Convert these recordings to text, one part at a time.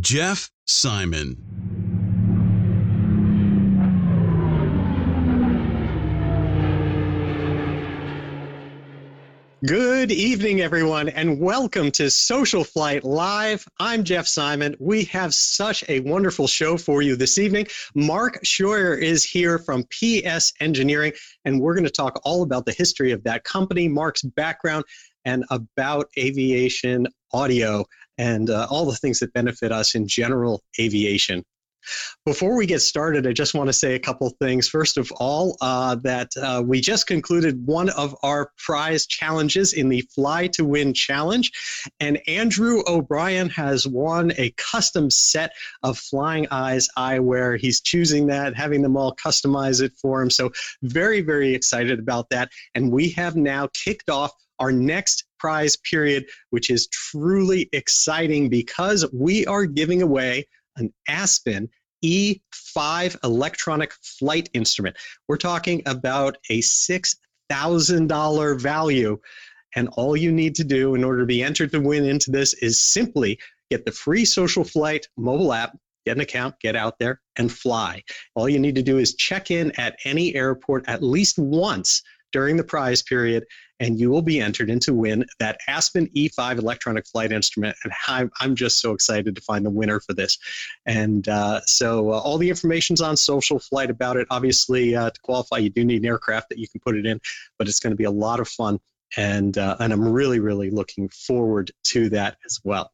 Jeff Simon. Good evening, everyone, and welcome to Social Flight Live. I'm Jeff Simon. We have such a wonderful show for you this evening. Mark Scheuer is here from PS Engineering, and we're going to talk all about the history of that company, Mark's background, and about aviation audio and uh, all the things that benefit us in general aviation. Before we get started, I just want to say a couple things. First of all, uh, that uh, we just concluded one of our prize challenges in the Fly to Win challenge, and Andrew O'Brien has won a custom set of Flying Eyes eyewear. He's choosing that, having them all customize it for him. So, very, very excited about that. And we have now kicked off our next prize period, which is truly exciting because we are giving away an Aspen E5 electronic flight instrument. We're talking about a $6,000 value. And all you need to do in order to be entered to win into this is simply get the free Social Flight mobile app, get an account, get out there, and fly. All you need to do is check in at any airport at least once during the prize period and you will be entered in to win that Aspen E5 electronic flight instrument. And I'm, I'm just so excited to find the winner for this. And uh, so uh, all the information's on Social Flight about it. Obviously, uh, to qualify, you do need an aircraft that you can put it in, but it's going to be a lot of fun. And, uh, and I'm really, really looking forward to that as well.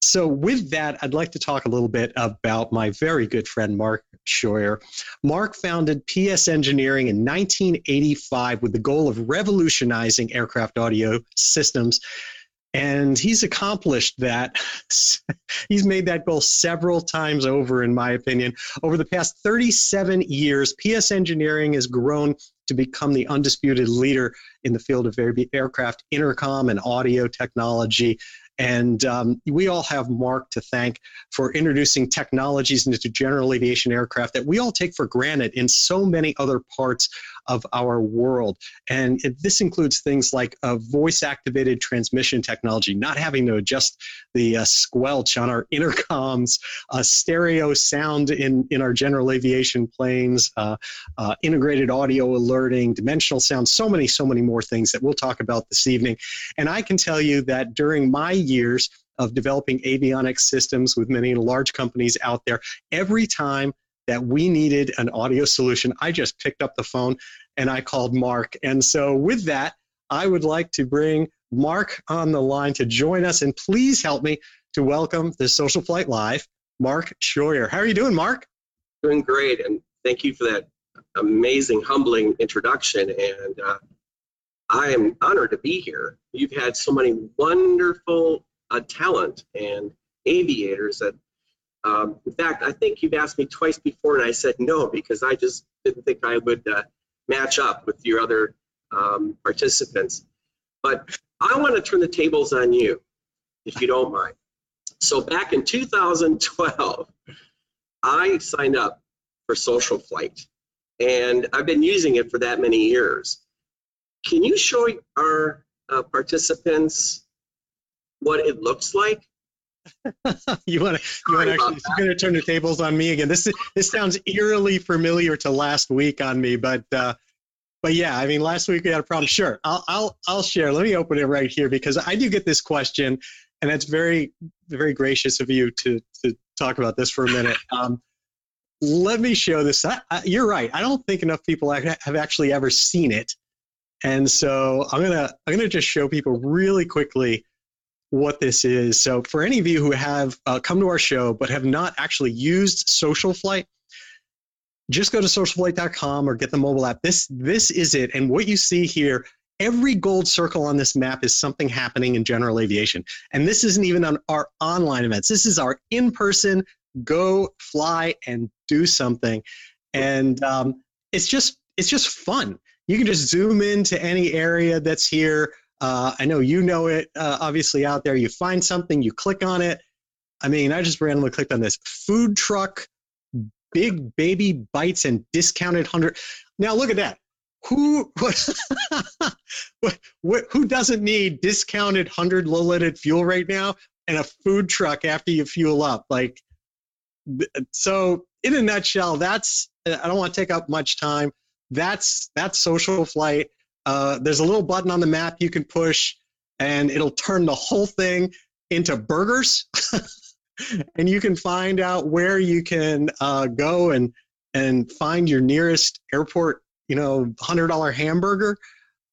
So, with that, I'd like to talk a little bit about my very good friend, Mark Scheuer. Mark founded PS Engineering in 1985 with the goal of revolutionizing aircraft audio systems. And he's accomplished that. he's made that goal several times over, in my opinion. Over the past 37 years, PS Engineering has grown to become the undisputed leader in the field of aircraft intercom and audio technology. And um, we all have Mark to thank for introducing technologies into general aviation aircraft that we all take for granted in so many other parts of our world. And this includes things like a voice activated transmission technology, not having to adjust the uh, squelch on our intercoms, stereo sound in, in our general aviation planes, uh, uh, integrated audio alerting, dimensional sound, so many, so many more things that we'll talk about this evening. And I can tell you that during my years of developing avionics systems with many large companies out there, every time that we needed an audio solution, I just picked up the phone and I called Mark. And so, with that, I would like to bring Mark on the line to join us. And please help me to welcome the Social Flight Live, Mark Scheuer. How are you doing, Mark? Doing great. And thank you for that amazing, humbling introduction. And uh, I am honored to be here. You've had so many wonderful uh, talent and aviators that, um, in fact, I think you've asked me twice before, and I said no because I just didn't think I would uh, match up with your other um, participants. But I want to turn the tables on you, if you don't mind. So back in 2012, I signed up for Social Flight, and I've been using it for that many years. Can you show our uh, participants what it looks like? you want to you want to actually going to turn the tables on me again. This this sounds eerily familiar to last week on me, but uh, but yeah, I mean, last week we had a problem. Sure, I'll I'll I'll share. Let me open it right here because I do get this question, and it's very very gracious of you to to talk about this for a minute. Um, let me show this. I, I, you're right. I don't think enough people have actually ever seen it. And so I'm gonna I'm gonna just show people really quickly what this is. So for any of you who have uh, come to our show but have not actually used Social Flight, just go to socialflight.com or get the mobile app. This this is it. And what you see here, every gold circle on this map is something happening in general aviation. And this isn't even on our online events. This is our in-person go fly and do something. And um, it's just it's just fun. You can just zoom into any area that's here. Uh, I know you know it, uh, obviously out there. You find something, you click on it. I mean, I just randomly clicked on this food truck, big baby bites and discounted hundred. Now look at that. Who what, what, who doesn't need discounted hundred low leaded fuel right now and a food truck after you fuel up? Like, so in a nutshell, that's I don't want to take up much time. That's that's social flight. Uh, there's a little button on the map you can push, and it'll turn the whole thing into burgers. and you can find out where you can uh, go and and find your nearest airport, you know, hundred dollar hamburger.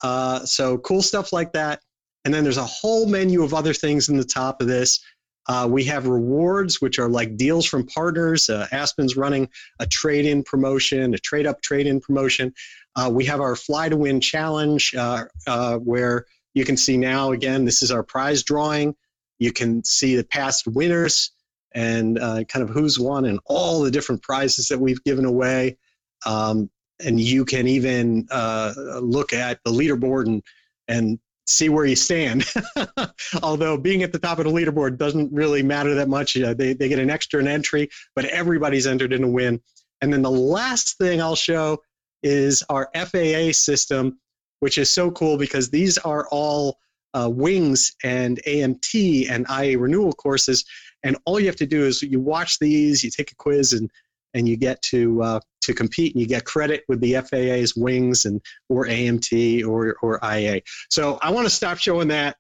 Uh, so cool stuff like that. And then there's a whole menu of other things in the top of this. Uh, we have rewards, which are like deals from partners. Uh, Aspen's running a trade in promotion, a trade up trade in promotion. Uh, we have our Fly to Win challenge, uh, uh, where you can see now again, this is our prize drawing. You can see the past winners and uh, kind of who's won and all the different prizes that we've given away. Um, and you can even look at the leaderboard and, and see where you stand. Although being at the top of the leaderboard doesn't really matter that much. Uh, they, they get an extra an entry, but everybody's entered in a win. And then the last thing I'll show is our FAA system, which is so cool because these are all uh, wings and AMT and IA renewal courses. And all you have to do is you watch these, you take a quiz, and and you get to uh, to compete and you get credit with the FAA's wings and or AMT or or IA. So I want to stop showing that.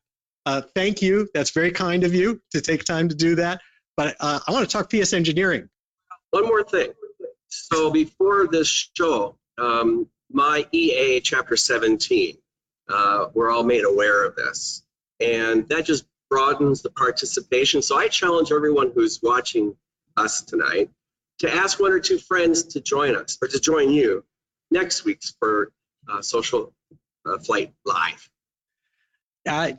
Uh, thank you. That's very kind of you to take time to do that. But uh, I want to talk PS engineering. One more thing. So before this show, um, my EA chapter 17, uh, we're all made aware of this, and that just broadens the participation. So I challenge everyone who's watching us tonight to ask one or two friends to join us or to join you next week's for uh, Social uh, Flight Live.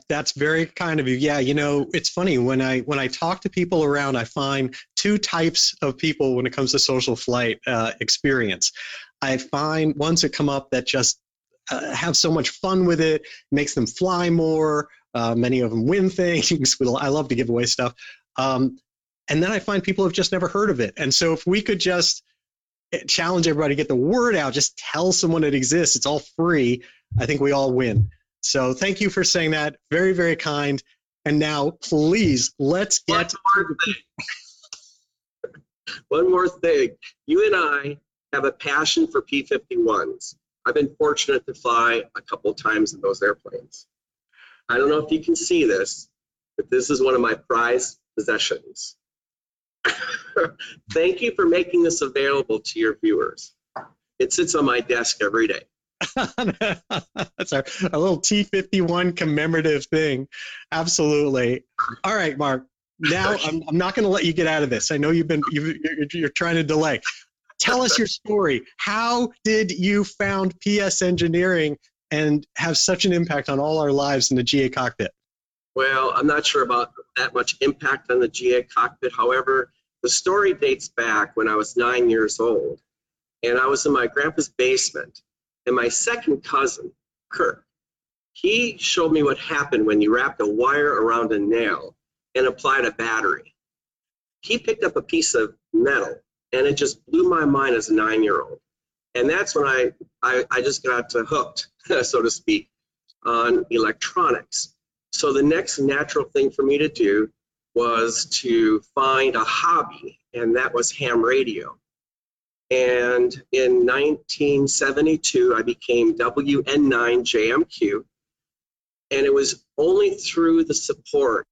That's very kind of you. Yeah, you know, it's funny when I when I talk to people around, I find two types of people when it comes to social flight uh, experience. I find ones that come up that just uh, have so much fun with it, makes them fly more. Uh, many of them win things. I love to give away stuff. Um, and then I find people have just never heard of it. And so if we could just eh, challenge everybody to get the word out, just tell someone it exists, it's all free, I think we all win. So thank you for saying that. Very, very kind. And now, please, let's get. One more thing. One more thing. You and I have a passion for P 51s. I've been fortunate to fly a couple times in those airplanes. I don't know if you can see this, but this is one of my prized possessions. Thank you for making this available to your viewers. It sits on my desk every day. That's our, a little T51 commemorative thing. Absolutely. All right, Mark. Now I'm, I'm not going to let you get out of this. I know you've been you you're, you're trying to delay. Tell us your story. How did you found PS Engineering and have such an impact on all our lives in the GA cockpit? Well, I'm not sure about that much impact on the GA cockpit. However, the story dates back when I was nine years old, and I was in my grandpa's basement, and my second cousin, Kirk, he showed me what happened when you wrapped a wire around a nail and applied a battery. He picked up a piece of metal, and it just blew my mind as a nine-year-old. And that's when I, I, I just got hooked, so to speak, on electronics. So the next natural thing for me to do was to find a hobby, and that was ham radio. And in 1972, I became WN9JMQ, and it was only through the support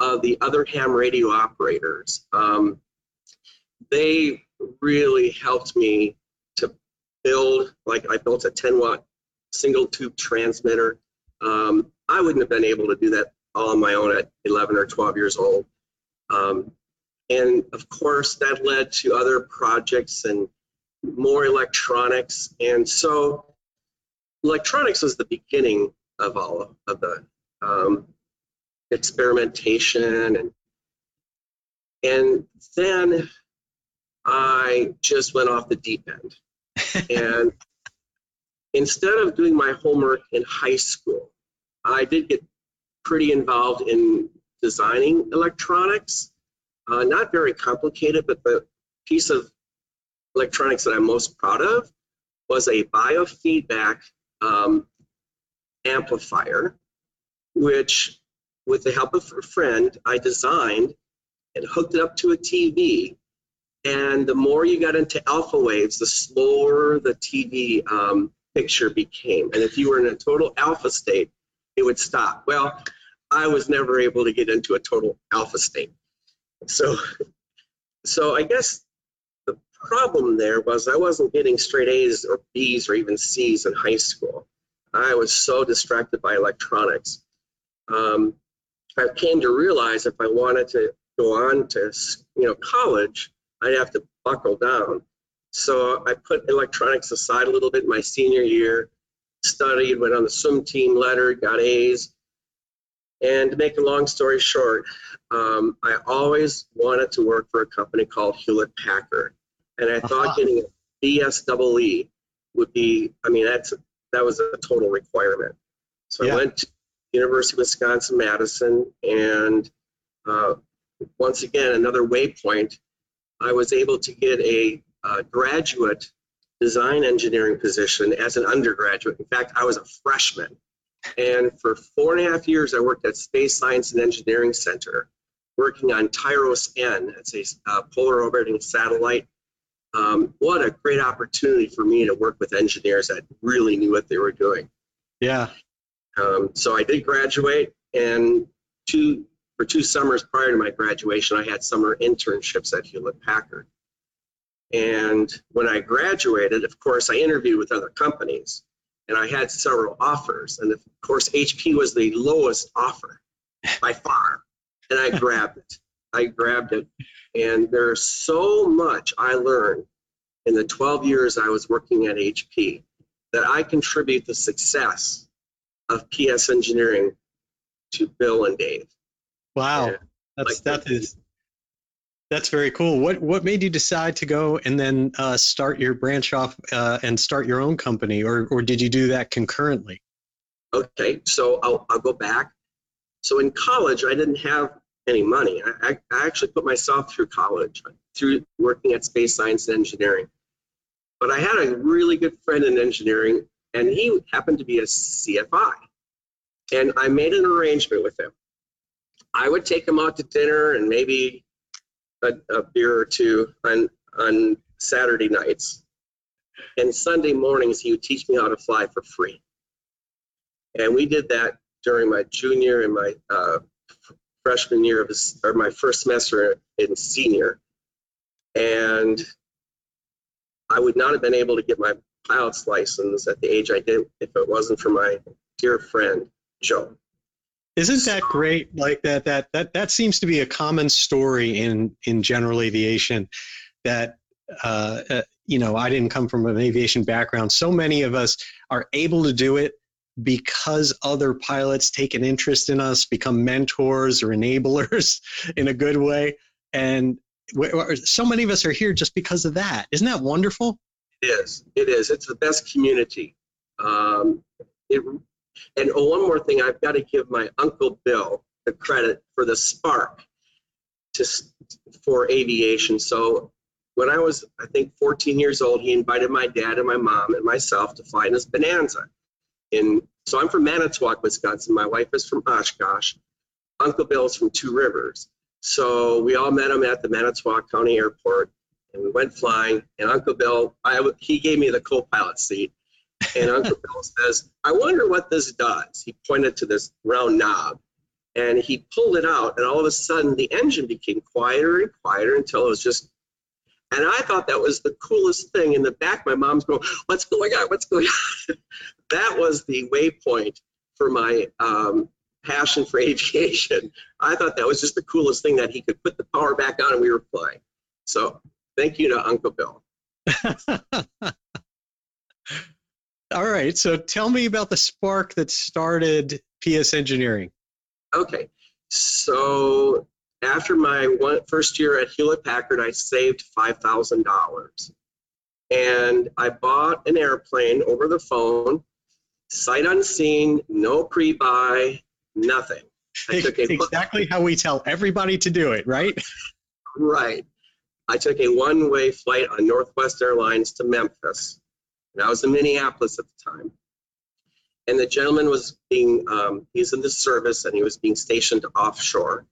of the other ham radio operators. Um, they really helped me to build, like I built a 10 watt single tube transmitter. Um, I wouldn't have been able to do that all on my own at 11 or 12 years old. Um, and of course, that led to other projects and more electronics. And so, electronics was the beginning of all of the um, experimentation and And then I just went off the deep end. and instead of doing my homework in high school, I did get pretty involved in designing electronics. Uh, not very complicated, but the piece of electronics that I'm most proud of was a biofeedback um, amplifier, which, with the help of a friend, I designed and hooked it up to a TV. And the more you got into alpha waves, the slower the TV um, picture became. And if you were in a total alpha state, it would stop. Well, I was never able to get into a total alpha state. So, so I guess the problem there was I wasn't getting straight A's or B's or even C's in high school. I was so distracted by electronics. Um, I came to realize if I wanted to go on to you know college, I'd have to buckle down. So I put electronics aside a little bit my senior year, studied, went on the swim team, lettered, got A's. And to make a long story short, um, I always wanted to work for a company called Hewlett Packard. And I thought uh-huh. getting a BSEE would be, I mean, that's that was a total requirement. So yeah. I went to University of Wisconsin Madison, and uh, once again another waypoint. I was able to get a uh, graduate design engineering position as an undergraduate. In fact, I was a freshman. And for four and a half years, I worked at Space Science and Engineering Center, working on TIROS N. It's a uh, polar orbiting satellite um, what a great opportunity for me to work with engineers that really knew what they were doing. Yeah. Um, so I did graduate, and two for two summers prior to my graduation, I had summer internships at Hewlett Packard. And when I graduated, of course, I interviewed with other companies, and I had several offers. And of course, HP was the lowest offer by far, and I grabbed it. I grabbed it. And there's so much I learned in the 12 years I was working at HP that I contribute the success of PS engineering to Bill and Dave. Wow. And that's like, that is that's very cool. What what made you decide to go and then uh, start your branch off uh, and start your own company, or or did you do that concurrently? Okay, so I'll I'll go back. So in college, I didn't have any money. I, I actually put myself through college, through working at Space Science and Engineering. But I had a really good friend in engineering, and he happened to be a CFI. And I made an arrangement with him. I would take him out to dinner and maybe a, a beer or two on, on Saturday nights. And Sunday mornings, he would teach me how to fly for free. And we did that during my junior and my uh, freshman year of his, or my first semester in senior. And I would not have been able to get my pilot's license at the age I did if it wasn't for my dear friend, Joe. Isn't that great? Like that, that, that, that seems to be a common story in, in general aviation that, uh, uh, you know, I didn't come from an aviation background. So many of us are able to do it because other pilots take an interest in us, become mentors or enablers in a good way. And so many of us are here just because of that. Isn't that wonderful? It is. It is. It's the best community. Um, it, and oh, one more thing, I've got to give my uncle Bill the credit for the spark to for aviation. So when I was, I think, 14 years old, he invited my dad and my mom and myself to fly in his Bonanza in so I'm from Manitowoc, Wisconsin. My wife is from Oshkosh. Uncle Bill's from Two Rivers. So we all met him at the Manitowoc County Airport, and we went flying. And Uncle Bill, I, he gave me the co-pilot seat. And Uncle Bill says, "I wonder what this does." He pointed to this round knob, and he pulled it out, and all of a sudden the engine became quieter and quieter until it was just and I thought that was the coolest thing. In the back, my mom's going, What's going on? What's going on? that was the waypoint for my um, passion for aviation. I thought that was just the coolest thing that he could put the power back on and we were flying. So thank you to Uncle Bill. All right. So tell me about the spark that started PS Engineering. Okay. So after my one, first year at Hewlett Packard, I saved $5,000. And I bought an airplane over the phone, sight unseen, no pre buy, nothing. I took a, exactly how we tell everybody to do it, right? right. I took a one way flight on Northwest Airlines to Memphis. And I was in Minneapolis at the time. And the gentleman was being, um, he's in the service and he was being stationed offshore.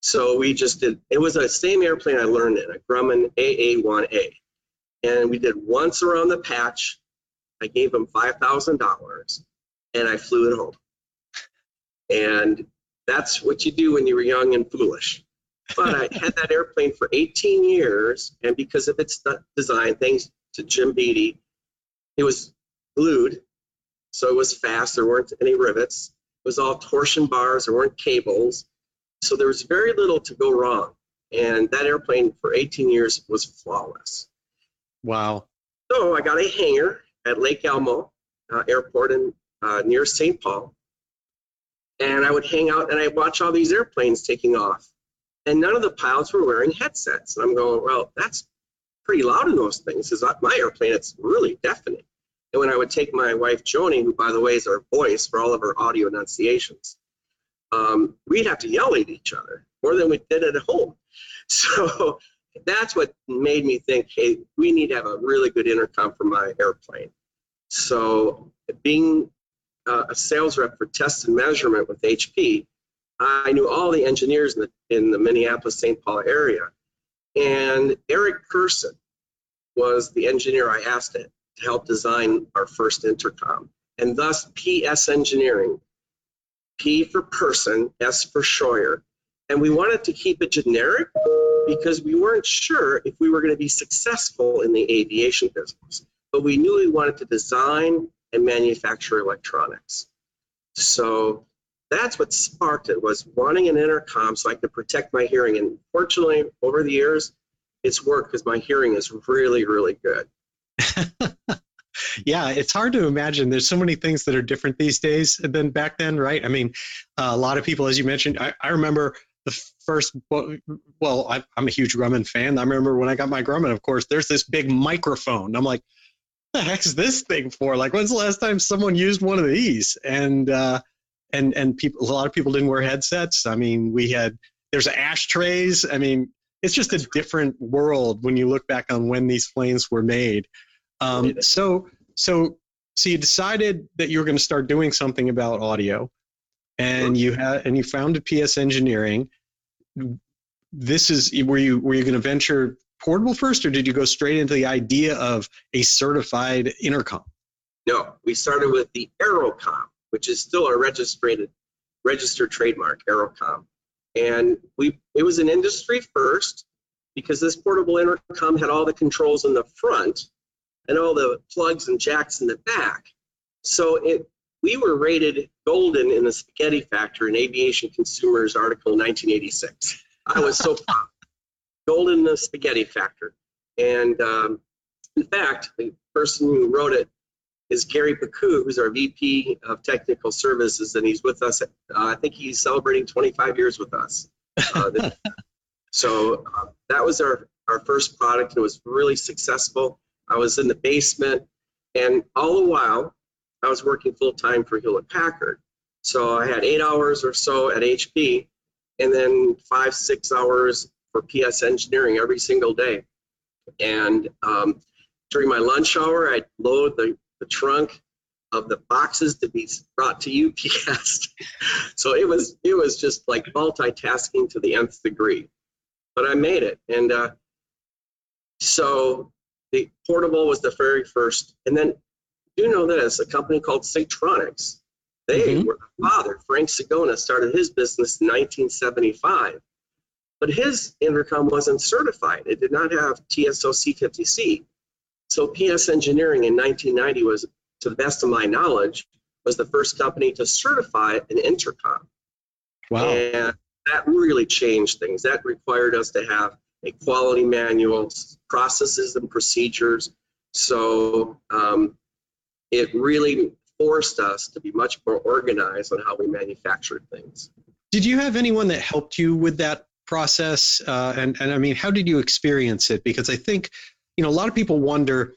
So we just did, it was the same airplane I learned in, a Grumman AA1A. And we did once around the patch. I gave him $5,000 and I flew it home. And that's what you do when you were young and foolish. But I had that airplane for 18 years, and because of its design, thanks to Jim Bede, it was glued, so it was fast. There weren't any rivets. It was all torsion bars. There weren't cables, so there was very little to go wrong. And that airplane for 18 years was flawless. Wow. So I got a hangar at Lake Elmo uh, Airport in uh, near St. Paul, and I would hang out and I'd watch all these airplanes taking off. And none of the pilots were wearing headsets. And I'm going, well, that's pretty loud in those things. Because my airplane, it's really deafening. And when I would take my wife Joni, who by the way is our voice for all of our audio annunciations, um, we'd have to yell at each other more than we did at home. So that's what made me think, hey, we need to have a really good intercom for my airplane. So being uh, a sales rep for test and measurement with HP, I knew all the engineers in the, in the Minneapolis St. Paul area. And Eric Curson was the engineer I asked to, to help design our first intercom. And thus, PS Engineering, P for person, S for Scheuer. And we wanted to keep it generic because we weren't sure if we were going to be successful in the aviation business. But we knew we wanted to design and manufacture electronics. So that's what sparked it was wanting an intercom so I could protect my hearing. And fortunately, over the years, it's worked because my hearing is really, really good. yeah, it's hard to imagine. There's so many things that are different these days than back then, right? I mean, uh, a lot of people, as you mentioned, I, I remember the first, well, I, am a huge Grumman fan. I remember when I got my Grumman, of course, there's this big microphone. I'm like, what the heck's this thing for? Like, when's the last time someone used one of these? And uh, and and people, a lot of people didn't wear headsets. I mean, we had there's ashtrays. I mean, it's just a different world when you look back on when these planes were made. Um, so so so you decided that you were going to start doing something about audio, and you had and you founded PS Engineering. This is were you were you going to venture portable first, or did you go straight into the idea of a certified intercom? No, we started with the Aerocom, which is still a registered registered trademark, Aerocom. And we it was an industry first because this portable intercom had all the controls in the front and all the plugs and jacks in the back. So it we were rated golden in the spaghetti factor in Aviation Consumers article 1986. I was so proud. Golden in the Spaghetti Factor. And um, in fact, the person who wrote it is Gary Picou, who's our VP of Technical Services, and he's with us. Uh, I think he's celebrating 25 years with us. Uh, so uh, that was our, our first product, it was really successful. I was in the basement, and all the while, I was working full time for Hewlett Packard. So I had eight hours or so at HP, and then five, six hours for PS engineering every single day. And um, during my lunch hour, I'd load the, the trunk of the boxes to be brought to UPS. so it was it was just like multitasking to the nth degree. But I made it. And uh, so the portable was the very first. And then you know this, a company called Sigtronics. They mm-hmm. were the father. Frank Sagona started his business in 1975. But his intercom wasn't certified. It did not have TSO C50C. So PS Engineering in 1990 was, to the best of my knowledge, was the first company to certify an intercom. Wow. And that really changed things. That required us to have a quality manual, processes and procedures. So um, it really forced us to be much more organized on how we manufactured things. Did you have anyone that helped you with that process? Uh, and and I mean, how did you experience it? Because I think you know a lot of people wonder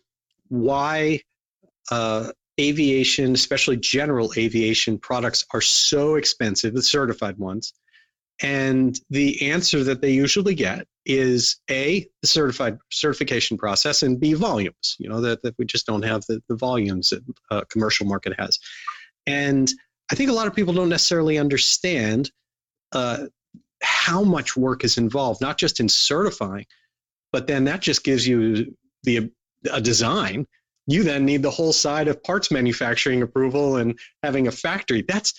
why uh, aviation, especially general aviation products, are so expensive, the certified ones. And the answer that they usually get is A, the certified certification process, and B, volumes. You know, that, that we just don't have the, the volumes that a commercial market has. And I think a lot of people don't necessarily understand uh, how much work is involved, not just in certifying, but then that just gives you the a design you then need the whole side of parts manufacturing approval and having a factory. That's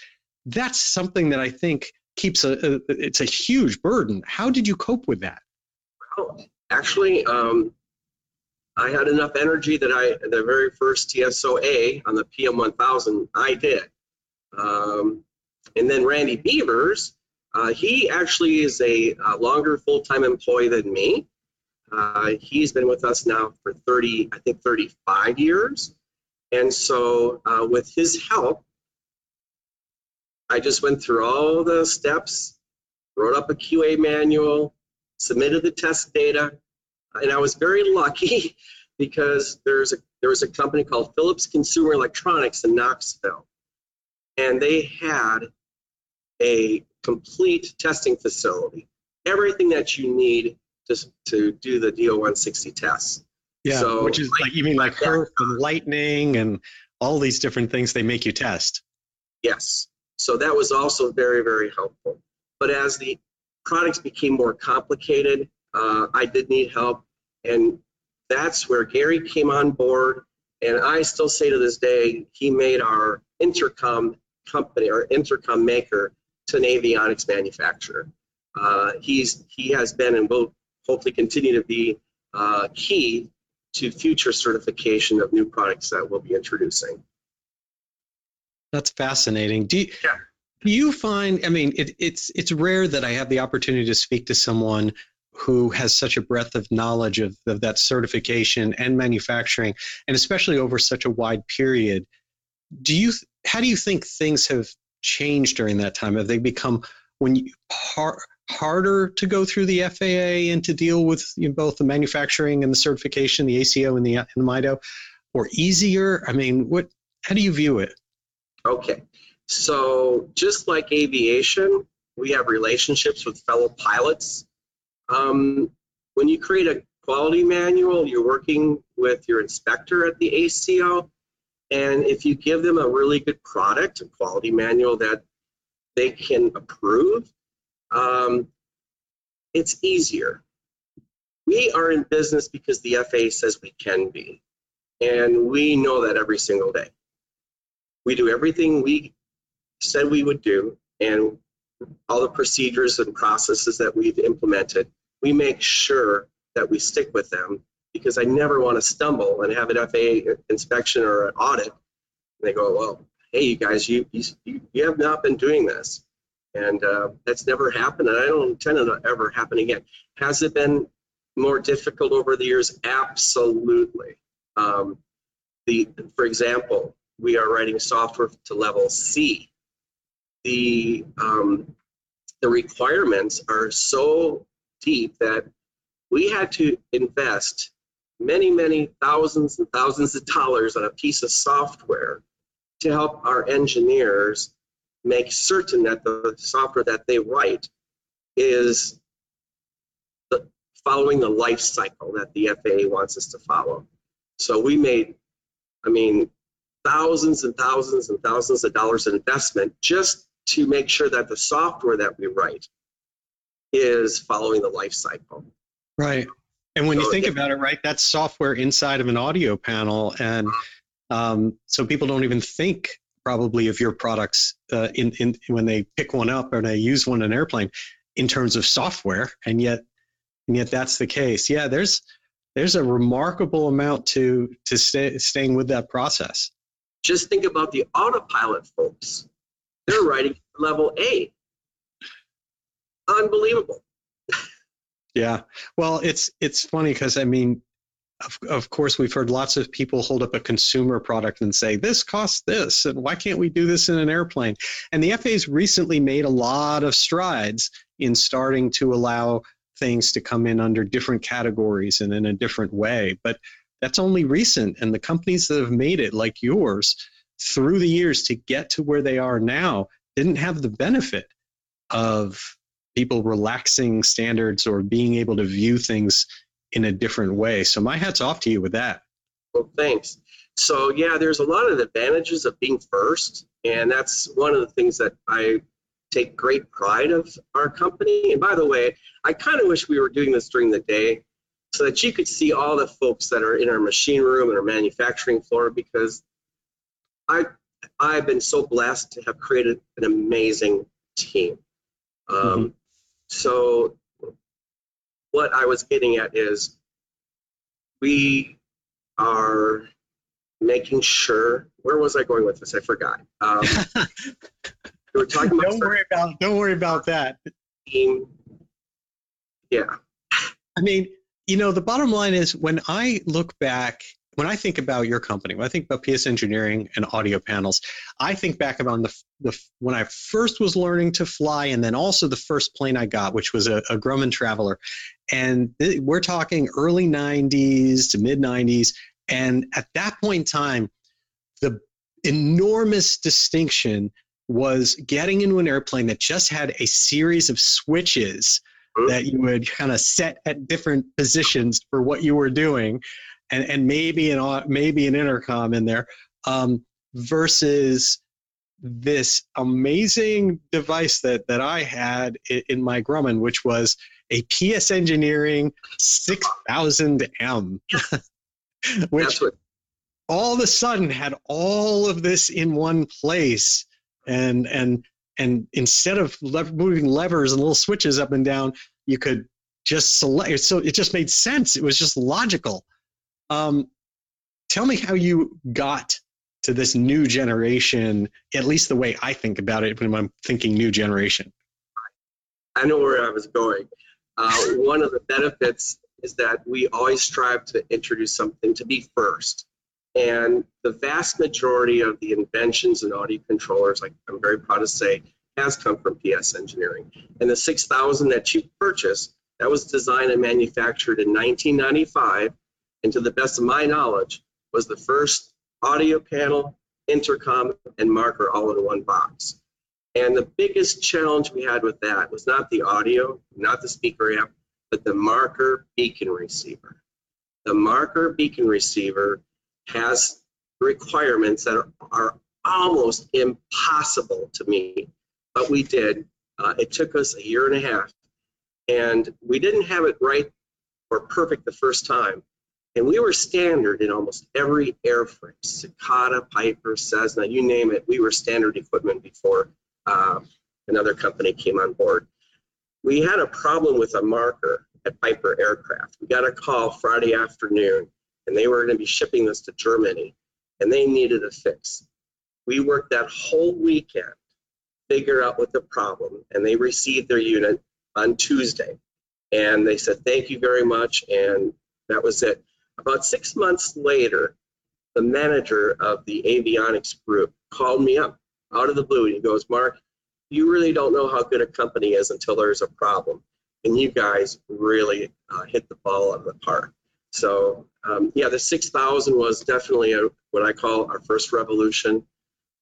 that's something that I think keeps a, a it's a huge burden. How did you cope with that? Well, actually, um, I had enough energy that I the very first TSOA on the PM1000 I did, um, and then Randy Beavers. Uh, he actually is a, a longer full-time employee than me. Uh, he's been with us now for 30, I think 35 years. And so uh, with his help, I just went through all the steps, wrote up a QA manual, submitted the test data, and I was very lucky because there's a there was a company called Philips Consumer Electronics in Knoxville, and they had a complete testing facility, everything that you need to, to do the DO160 tests. Yeah, so, which is like, you mean like HERF and lightning and all these different things they make you test. Yes. So that was also very, very helpful. But as the products became more complicated, uh, I did need help. And that's where Gary came on board. And I still say to this day, he made our intercom company, our intercom maker, to an avionics manufacturer. Uh, he's he has been and will hopefully continue to be uh, key to future certification of new products that we'll be introducing. That's fascinating. Do you, yeah. do you find? I mean, it, it's it's rare that I have the opportunity to speak to someone who has such a breadth of knowledge of, of that certification and manufacturing, and especially over such a wide period. Do you? How do you think things have changed during that time? Have they become when you par, harder to go through the FAA and to deal with you know, both the manufacturing and the certification, the ACO and the, and the MIDO, or easier? I mean, what? How do you view it? Okay, so just like aviation, we have relationships with fellow pilots. Um, when you create a quality manual, you're working with your inspector at the ACO, and if you give them a really good product, a quality manual that they can approve, um, it's easier. We are in business because the FAA says we can be, and we know that every single day. We do everything we said we would do, and all the procedures and processes that we've implemented, we make sure that we stick with them because I never want to stumble and have an FAA inspection or an audit. And they go, well, hey, you guys, you, you, you have not been doing this. And uh, that's never happened, and I don't intend it to ever happen again. Has it been more difficult over the years? Absolutely. Um, the, for example, we are writing software to level C. The um, the requirements are so deep that we had to invest many, many thousands and thousands of dollars on a piece of software to help our engineers make certain that the software that they write is the, following the life cycle that the FAA wants us to follow. So we made, I mean, thousands and thousands and thousands of dollars in investment just to make sure that the software that we write is following the life cycle. Right. And when so, you think about it, right, that's software inside of an audio panel. And um, so people don't even think probably of your products uh, in, in when they pick one up or they use one in an airplane in terms of software and yet and yet that's the case. Yeah there's there's a remarkable amount to to stay, staying with that process. Just think about the autopilot folks. They're writing level a unbelievable. Yeah. Well it's it's funny because i mean of, of course, we've heard lots of people hold up a consumer product and say, this costs this, and why can't we do this in an airplane? And the FAA's recently made a lot of strides in starting to allow things to come in under different categories and in a different way. But that's only recent. And the companies that have made it, like yours, through the years to get to where they are now, didn't have the benefit of people relaxing standards or being able to view things in a different way. So my hat's off to you with that. Well, thanks. So yeah, there's a lot of advantages of being first, and that's one of the things that I take great pride of our company. And by the way, I kind of wish we were doing this during the day so that you could see all the folks that are in our machine room and our manufacturing floor because I I've been so blessed to have created an amazing team. Um, mm-hmm. So what I was getting at is we are making sure where was I going with this? I forgot. Um, we were talking about don't worry about don't worry about that. Team. Yeah. I mean, you know, the bottom line is when I look back, when I think about your company, when I think about PS Engineering and audio panels, I think back about the, the when I first was learning to fly, and then also the first plane I got, which was a, a Grumman Traveler, and we're talking early '90s to mid '90s, and at that point in time, the enormous distinction was getting into an airplane that just had a series of switches that you would kind of set at different positions for what you were doing, and and maybe an maybe an intercom in there, um, versus this amazing device that that I had in, in my Grumman, which was a PS Engineering 6000M, which all of a sudden had all of this in one place, and and and instead of moving levers and little switches up and down, you could just select. So it just made sense. It was just logical. Um, tell me how you got to this new generation, at least the way I think about it when I'm thinking new generation. I know where I was going. Uh, one of the benefits is that we always strive to introduce something to be first. And the vast majority of the inventions in audio controllers, like I'm very proud to say, has come from PS Engineering. And the 6000 that you purchased, that was designed and manufactured in 1995, and to the best of my knowledge, was the first audio panel, intercom, and marker all in one box. And the biggest challenge we had with that was not the audio, not the speaker amp, but the marker beacon receiver. The marker beacon receiver has requirements that are, are almost impossible to meet, but we did. Uh, it took us a year and a half, and we didn't have it right or perfect the first time. And we were standard in almost every airframe, Socata, Piper, Cessna, you name it. We were standard equipment before uh, another company came on board. We had a problem with a marker at Piper Aircraft. We got a call Friday afternoon and they were going to be shipping this to Germany, and they needed a fix. We worked that whole weekend, figure out what the problem, and they received their unit on Tuesday. And they said, thank you very much, and that was it. About six months later, the manager of the avionics group called me up out of the blue, and he goes, Mark, you really don't know how good a company is until there's a problem. And you guys really uh, hit the ball out of the park. So um, yeah, the 6000 was definitely a, what I call our first revolution.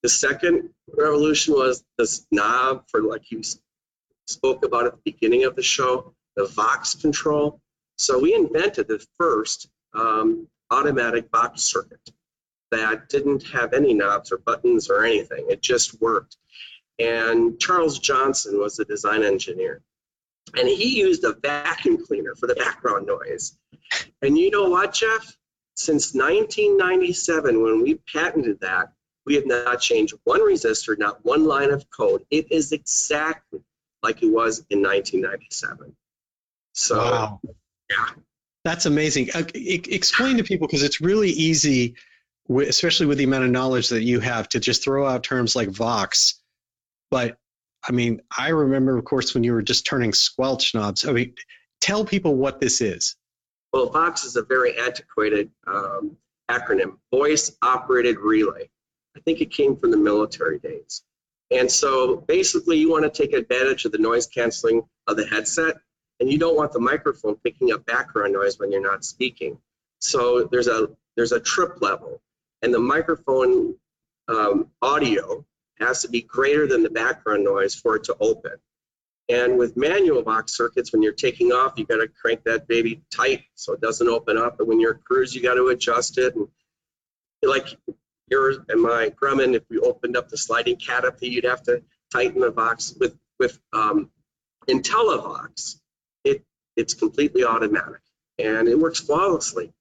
The second revolution was this knob for like you spoke about at the beginning of the show, the Vox control. So we invented the first um, automatic VOX circuit that didn't have any knobs or buttons or anything. It just worked. And Charles Johnson was the design engineer. And he used a vacuum cleaner for the background noise. And you know what, Jeff? Since 1997, when we patented that, we have not changed one resistor, not one line of code. It is exactly like it was in 1997. So, wow. yeah. That's amazing. Uh, explain to people because it's really easy, especially with the amount of knowledge that you have, to just throw out terms like Vox. But I mean, I remember, of course, when you were just turning squelch knobs. I mean, tell people what this is. Well, VOX is a very antiquated um, acronym, Voice Operated Relay. I think it came from the military days. And so basically, you want to take advantage of the noise canceling of the headset, and you don't want the microphone picking up background noise when you're not speaking. So there's a there's a trip level, and the microphone um, audio has to be greater than the background noise for it to open. And with manual VOX circuits, when you're taking off, you got to crank that baby tight so it doesn't open up. And when you're cruise, you got to adjust it. And like yours and my Grumman, if we opened up the sliding canopy, you'd have to tighten the VOX With with um, IntelliVox, it's completely automatic and it works flawlessly.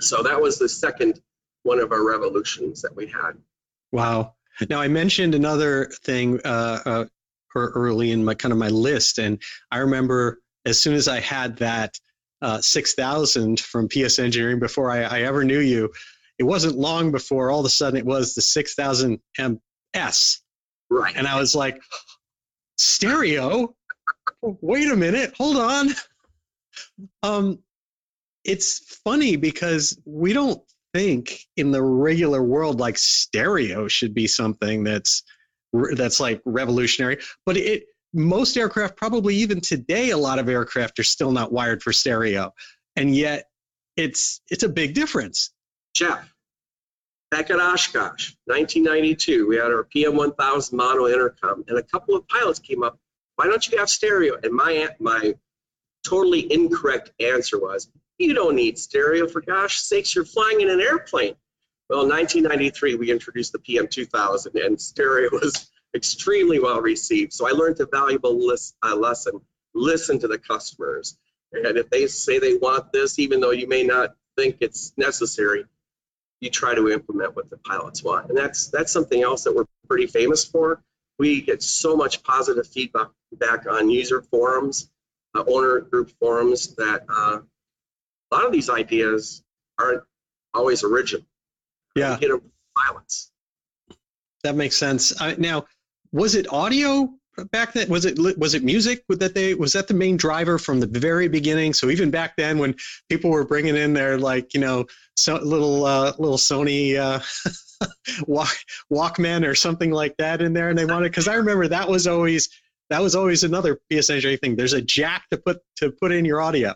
So that was the second one of our revolutions that we had. Wow. Now I mentioned another thing uh, uh, early in my kind of my list. And I remember as soon as I had that uh, 6000 from PS Engineering before I, I, ever knew you, it wasn't long before all of a sudden it was the 6000 MS. Right. And I was like, stereo? Wait a minute, hold on. Um, it's funny because we don't think in the regular world like stereo should be something that's that's like revolutionary. But it most aircraft, probably even today, a lot of aircraft are still not wired for stereo, and yet it's it's a big difference. Jeff, back at Oshkosh, 1992, we had our PM1000 mono intercom, and a couple of pilots came up. Why don't you have stereo? And my my totally incorrect answer was, you don't need stereo. For gosh sakes, you're flying in an airplane. Well, in 1993, we introduced the PM2000, and stereo was extremely well received. So I learned a valuable list, uh, lesson listen to the customers. And if they say they want this, even though you may not think it's necessary, you try to implement what the pilots want. And that's that's something else that we're pretty famous for. We get so much positive feedback back on user forums, uh, owner group forums that uh, a lot of these ideas aren't always original. Yeah. Get a violence. That makes sense. Uh, now, was it audio back then? Was it was it music that they was that the main driver from the very beginning? So even back then, when people were bringing in their like you know so, little uh, little Sony uh, walk, Walkman or something like that in there, and they wanted because I remember that was always that was always another PSNJ thing. There's a jack to put to put in your audio.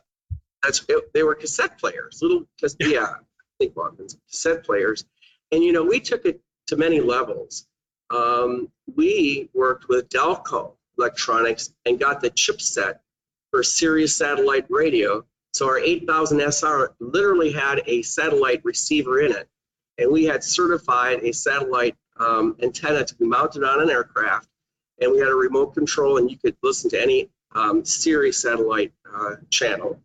That's it, they were cassette players, little yeah I think Walkmans, cassette players. And, you know, we took it to many levels. Um, we worked with Delco Electronics and got the chipset for Sirius satellite radio. So our 8000 SR literally had a satellite receiver in it. And we had certified a satellite um, antenna to be mounted on an aircraft. And we had a remote control, and you could listen to any um, Sirius satellite uh, channel.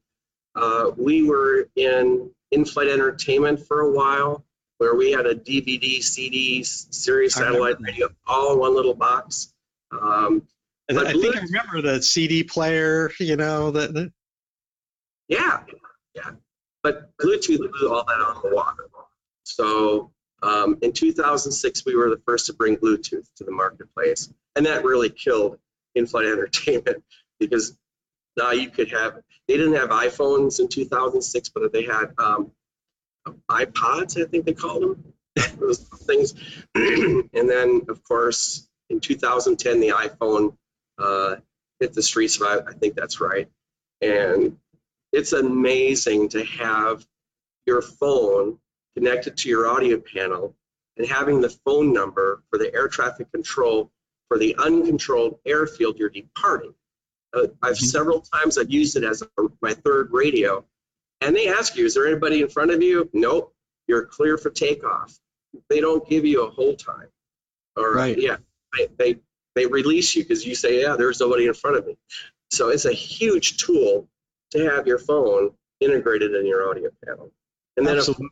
Uh, we were in in-flight entertainment for a while, where we had a DVD, CD, Sirius satellite radio, all in one little box. Um, I, I think I remember the CD player. You know the, the... Yeah, yeah. But Bluetooth blew all that on the water. So um, in 2006, we were the first to bring Bluetooth to the marketplace, and that really killed in-flight entertainment because now you could have they didn't have iPhones in 2006, but they had um, iPods, I think they called them, those things. and then, of course, in 2010, the iPhone uh, hit the streets. I, I think that's right. And it's amazing to have your phone connected to your audio panel and having the phone number for the air traffic control for the uncontrolled airfield you're departing. Uh, I've mm-hmm. several times I've used it as a, my third radio, and they ask you, "Is there anybody in front of you?" Nope, you're clear for takeoff. They don't give you a hold time, or right. yeah, they, they they release you because you say, "Yeah, there's nobody in front of me." So it's a huge tool to have your phone integrated in your audio panel, and then Absolutely.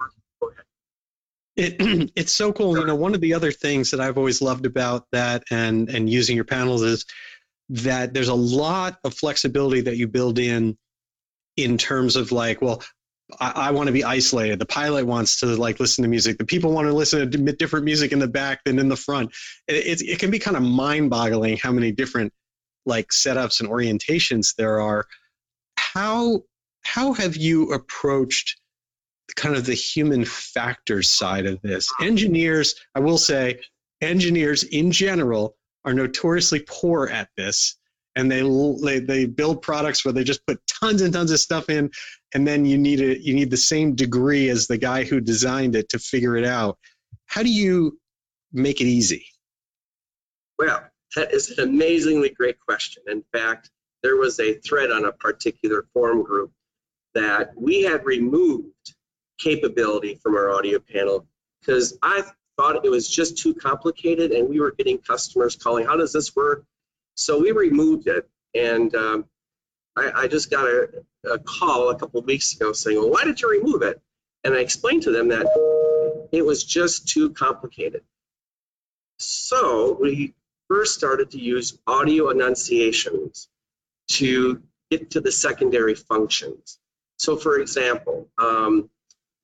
It, it's so cool. You know, one of the other things that I've always loved about that and and using your panels is that there's a lot of flexibility that you build in in terms of like, well, I, I want to be isolated. The pilot wants to like listen to music. The people want to listen to different music in the back than in the front. It, it, it can be kind of mind-boggling how many different like setups and orientations there are. How how have you approached kind of the human factors side of this? Engineers, I will say, engineers in general are notoriously poor at this. and they, they they build products where they just put tons and tons of stuff in and then you need it you need the same degree as the guy who designed it to figure it out how do you make it easy well that is an amazingly great question in fact there was a thread on a particular forum group that we had removed capability from our audio panel because I thought it was just too complicated and we were getting customers calling, how does this work? So we removed it. And um, I, I, just got a, a, call a couple weeks ago saying, well, why did you remove it? And I explained to them that it was just too complicated. So we first started to use audio annunciations to get to the secondary functions. So for example, um,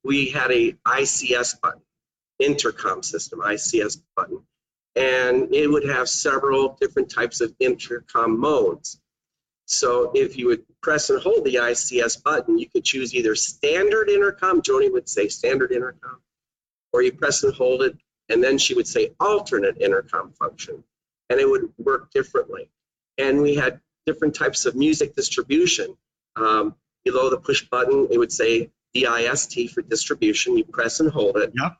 we had a ICS button, intercom system, ICS button, and it would have several different types of intercom modes. So if you would press and hold the ICS button, you could choose either standard intercom, Joni would say standard intercom, or you press and hold it, and then she would say alternate intercom function, and it would work differently. And we had different types of music distribution. Um, below the push button, it would say DIST for distribution. You press and hold it. Yep.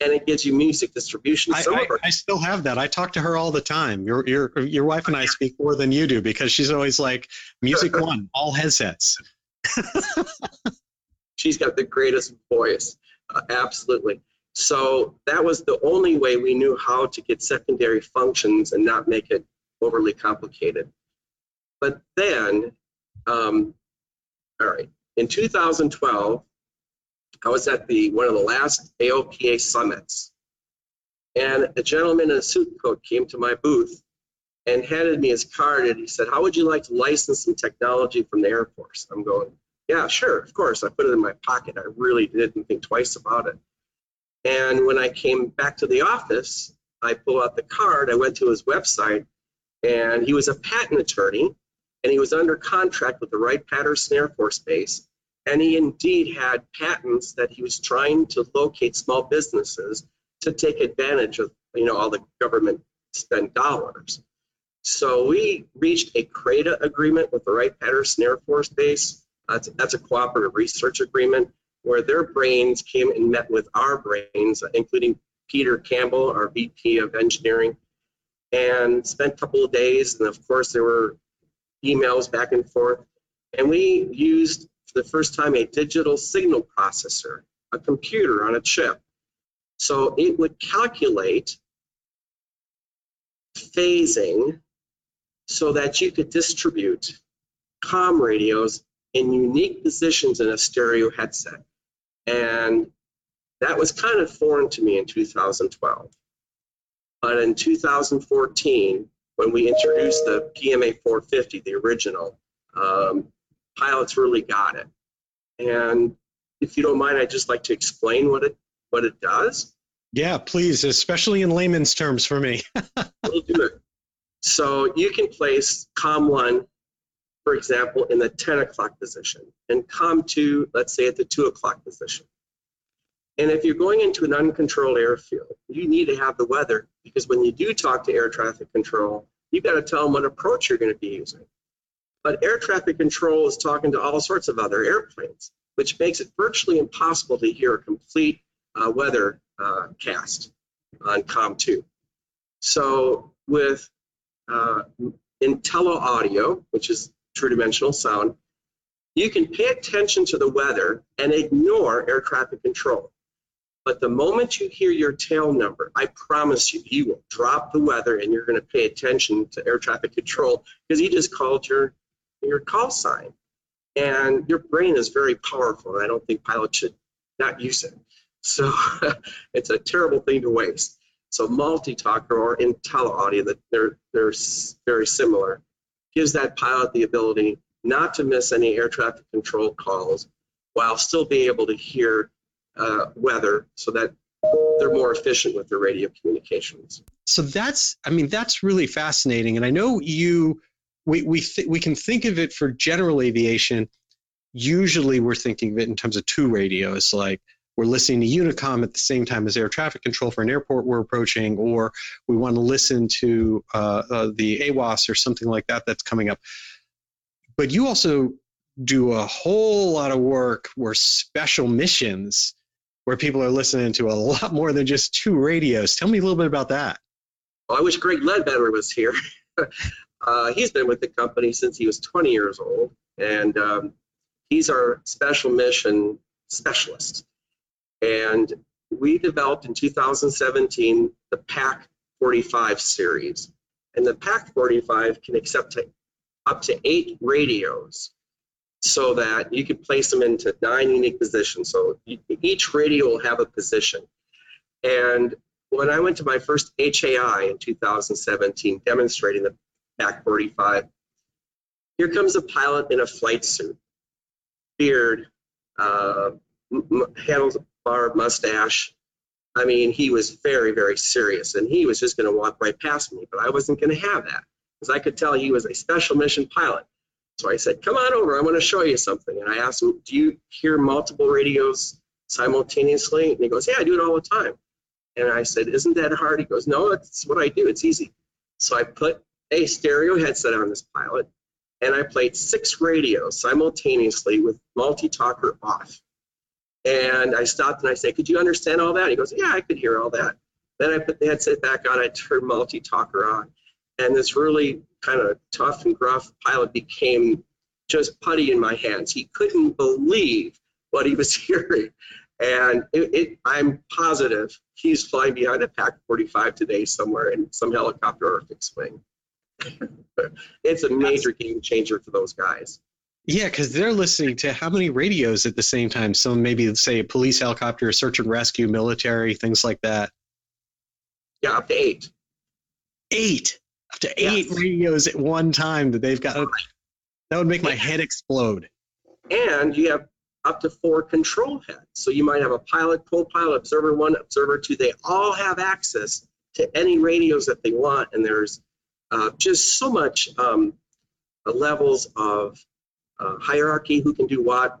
And it gives you music distribution. I, I, I, still have that. I talk to her all the time. Your your your wife and I speak more than you do because she's always like, "Music one, all headsets." she's got the greatest voice, uh, absolutely. So that was the only way we knew how to get secondary functions and not make it overly complicated. But then, um, all right, in 2012, I was at the one of the last AOPA summits, and a gentleman in a suit coat came to my booth and handed me his card, and he said, "How would you like to license some technology from the Air Force?" I'm going, "Yeah, sure, of course." I put it in my pocket. I really didn't think twice about it. And when I came back to the office, I pulled out the card. I went to his website, and he was a patent attorney, and he was under contract with the Wright-Patterson Air Force Base and he indeed had patents that he was trying to locate small businesses to take advantage of, you know, all the government spent dollars. So we reached a CRADA agreement with the Wright-Patterson Air Force Base. That's, that's a cooperative research agreement where their brains came and met with our brains, including Peter Campbell, our VP of engineering, and spent a couple of days. And of course, there were emails back and forth. And we used for the first time a digital signal processor, a computer on a chip. So it would calculate phasing so that you could distribute com radios in unique positions in a stereo headset. And that was kind of foreign to me in 2012. But in 2014, when we introduced the PMA 450, the original, um, pilots really got it. And if you don't mind, I'd just like to explain what it what it does. Yeah, please, especially in layman's terms for me. we'll do it. So you can place COM1, for example, in the 10 o'clock position, and COM2, let's say, at the 2 o'clock position. And if you're going into an uncontrolled airfield, you need to have the weather because when you do talk to air traffic control, you've got to tell them what approach you're going to be using. But air traffic control is talking to all sorts of other airplanes, which makes it virtually impossible to hear a complete uh, weather uh, cast on COM2. So with uh, IntelliAudio, which is true dimensional sound, you can pay attention to the weather and ignore air traffic control. But the moment you hear your tail number, I promise you, you will drop the weather and you're going to pay attention to air traffic control because he just called your your call sign. And your brain is very powerful, and I don't think pilots should not use it. So it's a terrible thing to waste. So multi-talker or IntelliAudio, that they're they're very similar, gives that pilot the ability not to miss any air traffic control calls while still being able to hear uh, weather so that they're more efficient with their radio communications. So that's, I mean, that's really fascinating. And I know you we we th- we can think of it for general aviation. Usually, we're thinking of it in terms of two radios, like we're listening to Unicom at the same time as air traffic control for an airport we're approaching, or we want to listen to uh, uh, the AWOS or something like that that's coming up. But you also do a whole lot of work where special missions where people are listening to a lot more than just two radios. Tell me a little bit about that. Well, I wish Greg Ledbetter was here. uh, he's been with the company since he was 20 years old, and um, he's our special mission specialist. And we developed in 2017 the PAC 45 series. And the PAC 45 can accept up to eight radios so that you can place them into nine unique positions. So each radio will have a position. And when I went to my first HAI in 2017 demonstrating the PAC 45, here comes a pilot in a flight suit, beard, uh, handlebar mustache. I mean, he was very, very serious, and he was just going to walk right past me, but I wasn't going to have that because I could tell he was a special mission pilot. So I said, Come on over, I want to show you something. And I asked him, Do you hear multiple radios simultaneously? And he goes, Yeah, I do it all the time. And I said, Isn't that hard? He goes, No, it's what I do, it's easy. So I put a stereo headset on this pilot and I played six radios simultaneously with multi talker off. And I stopped and I said, Could you understand all that? He goes, Yeah, I could hear all that. Then I put the headset back on, I turned multi talker on. And this really kind of tough and gruff pilot became just putty in my hands. He couldn't believe what he was hearing. And it, it, I'm positive he's flying behind a PAC 45 today somewhere in some helicopter or fixed wing. it's a major game changer for those guys. Yeah, because they're listening to how many radios at the same time? So maybe, say, a police helicopter, search and rescue, military, things like that. Yeah, up to eight. Eight up to eight yes. radios at one time that they've got. That would make my head explode. And you have up to four control heads. So you might have a pilot, co-pilot, observer one, observer two. They all have access to any radios that they want, and there's uh, just so much um, levels of uh, hierarchy, who can do what.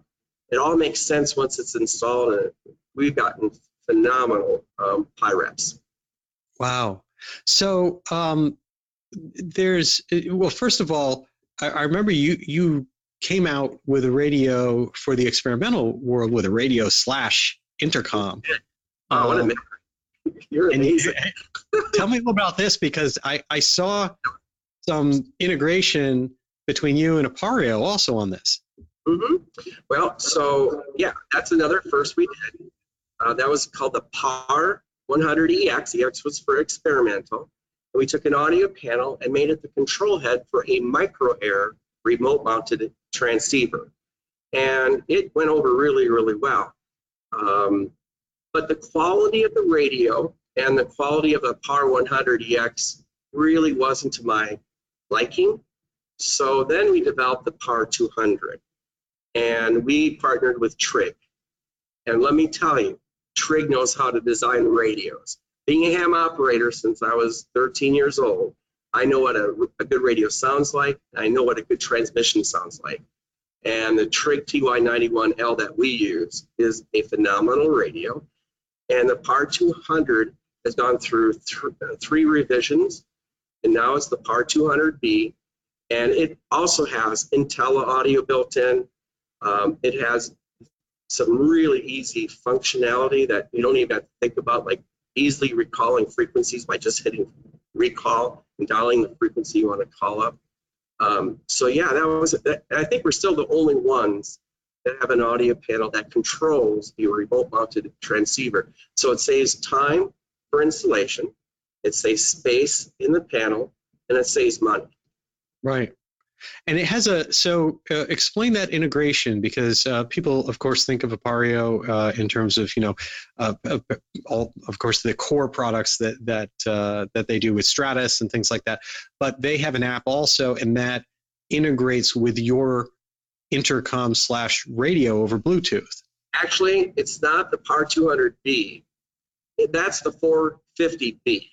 It all makes sense once it's installed, and we've gotten phenomenal um, reps. Wow. So um, there's well, first of all, I, I remember you you came out with a radio for the experimental world with a radio slash intercom. You're amazing. tell me about this because I, I saw some integration between you and Appareo also on this. Mm-hmm. Well, so yeah, that's another first we did. Uh, that was called the PAR 100EX. EX was for experimental we took an audio panel and made it the control head for a Microair remote mounted transceiver. And it went over really, really well. Um, but the quality of the radio and the quality of the PAR 100EX really wasn't to my liking. So then we developed the PAR 200 and we partnered with Trig. And let me tell you, Trig knows how to design radios being a ham operator since I was 13 years old, I know what a, a good radio sounds like. I know what a good transmission sounds like. And the Trig TY91L that we use is a phenomenal radio. And the PAR 200 has gone through th- three revisions, and now it's the PAR 200B. And it also has IntelliAudio built in. Um, it has some really easy functionality that you don't even have to think about, like easily recalling frequencies by just hitting recall and dialing the frequency you want to call up. Um, so yeah, that was. That, I think we're still the only ones have an audio panel that controls the remote-mounted transceiver. So it saves time for installation, it saves space in the panel, and it saves money. Right. And it has a so uh, explain that integration because uh, people, of course, think of Appareo uh, in terms of you know, uh, uh, all of course the core products that that uh, that they do with Stratus and things like that. But they have an app also, and that integrates with your intercom slash radio over Bluetooth. Actually, it's not the PAR 200B. That's the 450B.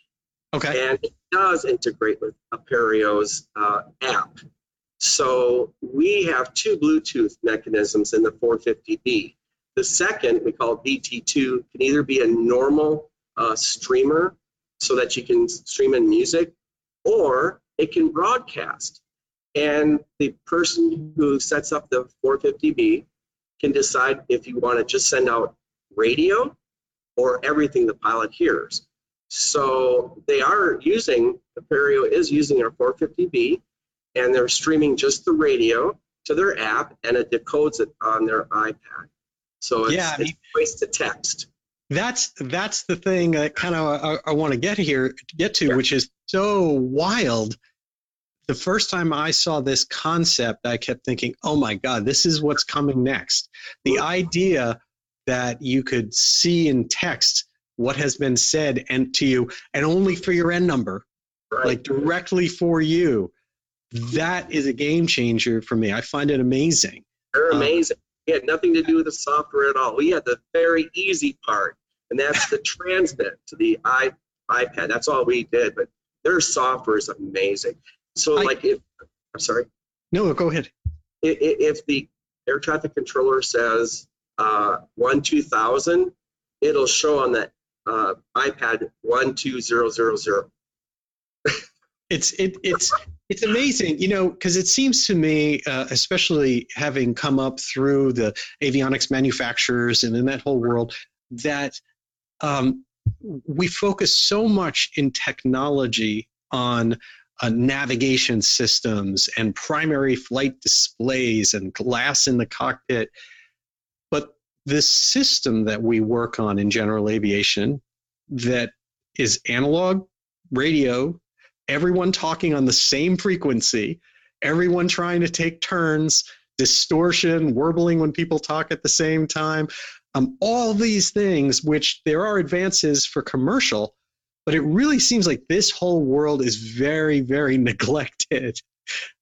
Okay. And it does integrate with Appareo's app. So we have two Bluetooth mechanisms in the 450B. The second, we call BT2, can either be a normal uh, streamer so that you can stream in music, or it can broadcast. And the person who sets up the 450B can decide if you want to just send out radio or everything the pilot hears. So they are using, Appareo is using our 450B, and they're streaming just the radio to their app, and it decodes it on their iPad. So it's, Yeah, I mean- it's voice to text. That's that's the thing that kind of I, I want to get here get to, Yeah. which is so wild. The first time I saw this concept, I kept thinking, "Oh my God, this is what's coming next." The idea that you could see in text what has been said and to you, and only for your end number, Right. like directly for you. That is a game changer for me. I find it amazing. They're Um, amazing. It had nothing to do with the software at all. We had the very easy part, and that's the transmit to the iPad. That's all we did. But their software is amazing. So, I- like, if I'm sorry, No, go ahead. i- i- if the air traffic controller says uh, one two thousand, it'll show on that uh, iPad one two zero zero zero. it's it, it's it's amazing you know because it seems to me uh, especially having come up through the avionics manufacturers and in that whole world that um, we focus so much in technology on uh, navigation systems and primary flight displays and glass in the cockpit. But the system that we work on in general aviation that is analog radio everyone talking on the same frequency, everyone trying to take turns, distortion, warbling when people talk at the same time, um, all these things, which there are advances for commercial, but it really seems like this whole world is very, very neglected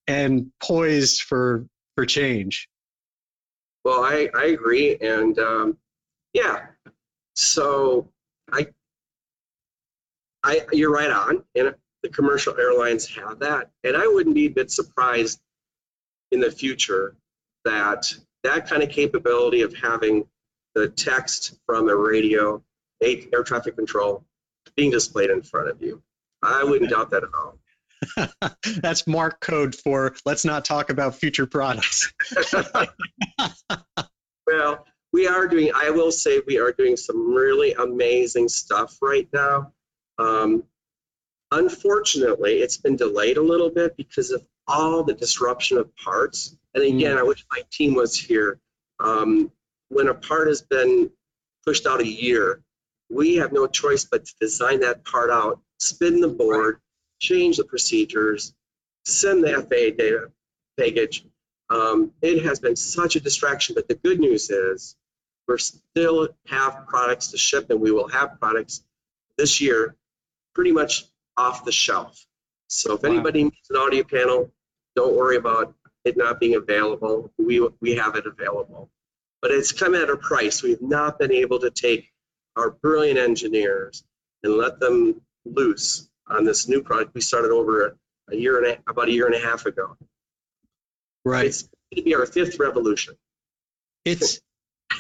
and poised for for change. Well, I, I agree. And um, yeah, so I, I, you're right on. And the commercial airlines have that. And I wouldn't be a bit surprised in the future that that kind of capability of having the text from a radio, air traffic control, being displayed in front of you. I wouldn't doubt that at all. That's mark code for let's not talk about future products. Well, we are doing, I will say, we are doing some really amazing stuff right now. Um, unfortunately, it's been delayed a little bit because of all the disruption of parts. And again, I wish my team was here. Um, when a part has been pushed out a year, we have no choice but to design that part out, spin the board, change the procedures, send the FAA data package. Um, it has been such a distraction, but the good news is we're still have products to ship and we will have products this year pretty much off the shelf. So if Wow. anybody needs an audio panel, don't worry about it not being available. We, we have it available. But it's come at a price. We've not been able to take our brilliant engineers and let them loose on this new product we started over a year and a, about a year and a half ago. Right. It's going to be our fifth revolution. It's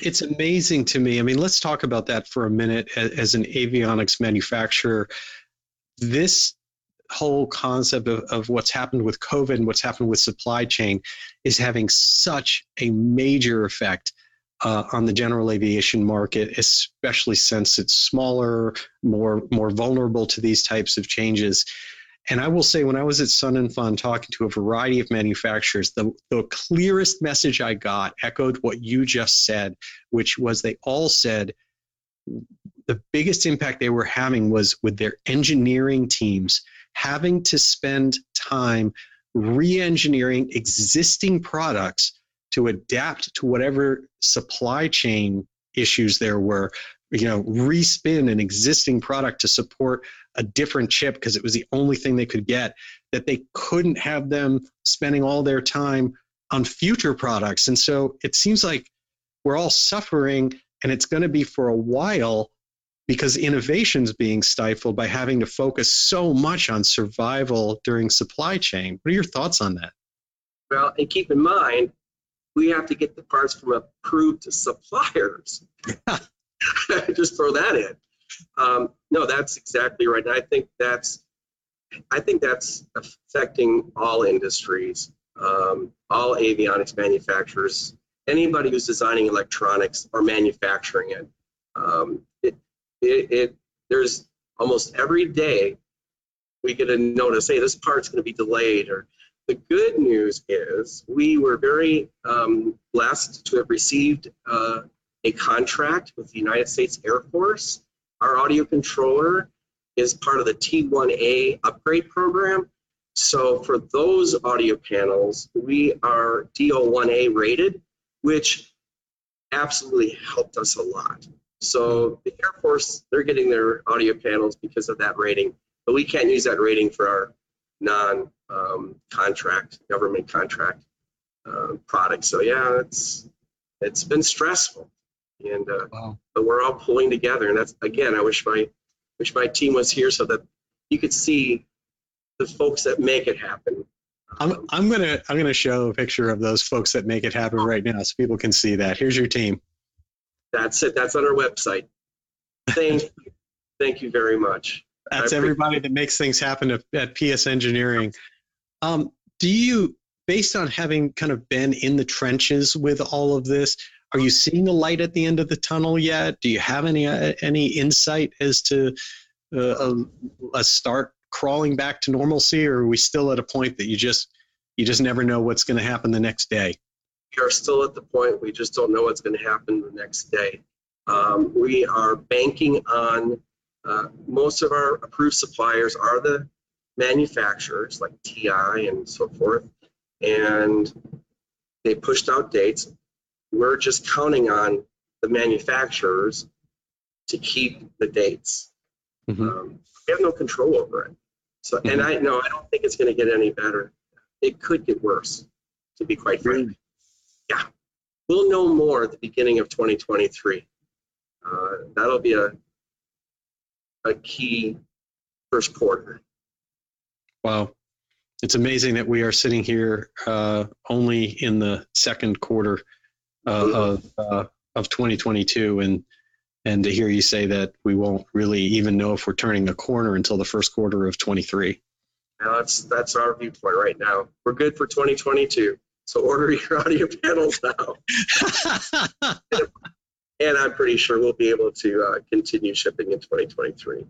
it's amazing to me. I mean, let's talk about that for a minute as, as an avionics manufacturer. This whole concept of, of what's happened with COVID and what's happened with supply chain is having such a major effect uh, on the general aviation market, especially since it's smaller, more more vulnerable to these types of changes. And I will say, when I was at Sun and Fun talking to a variety of manufacturers, the, the clearest message I got echoed what you just said, which was they all said the biggest impact they were having was with their engineering teams having to spend time re engineering existing products to adapt to whatever supply chain issues there were. You know, respin an existing product to support a different chip because it was the only thing they could get, that they couldn't have them spending all their time on future products. And so it seems like we're all suffering and it's going to be for a while because innovation's being stifled by having to focus so much on survival during supply chain. What are your thoughts on that? Well, and keep in mind, we have to get the parts from approved suppliers. Just throw that in. Um, no, that's exactly right. I think that's, I think that's affecting all industries, um, all avionics manufacturers, anybody who's designing electronics or manufacturing it. Um, it, it, it, there's almost every day we get a notice, hey, this part's going to be delayed or the good news is we were very um, blessed to have received uh, a contract with the United States Air Force. Our audio controller is part of the T1A upgrade program. So for those audio panels, we are DO1A rated, which absolutely helped us a lot. So the Air Force, they're getting their audio panels because of that rating, but we can't use that rating for our non-contract, um, government contract uh, products. So yeah, it's it's been stressful, and uh, wow. but we're all pulling together. And that's again, I wish my wish my team was here so that you could see the folks that make it happen. I'm I'm gonna I'm gonna show a picture of those folks that make it happen right now, so people can see that. Here's your team. That's it. That's on our website. Thank you. Thank you very much. That's everybody that makes things happen at, at PS Engineering. Um, do you, based on having kind of been in the trenches with all of this, are you seeing the light at the end of the tunnel yet? Do you have any uh, any insight as to uh, a, a start crawling back to normalcy, or are we still at a point that you just you just never know what's going to happen the next day? We are still at the point we just don't know what's going to happen the next day. Um, we are banking on uh, most of our approved suppliers are the manufacturers like TI and so forth, and they pushed out dates. We're just counting on the manufacturers to keep the dates. Mm-hmm. Um, we have no control over it. So, mm-hmm. and I know I don't think it's going to get any better. It could get worse, to be quite frank. Yeah, we'll know more at the beginning of 2023. Uh, that'll be a a key first quarter. Wow. It's amazing that we are sitting here uh, only in the second quarter uh, of, uh, of 2022 and and to hear you say that we won't really even know if we're turning a corner until the first quarter of 23. Now that's that's our viewpoint right now. We're good for 2022. So order your audio panels now. and I'm pretty sure we'll be able to uh, continue shipping in 2023.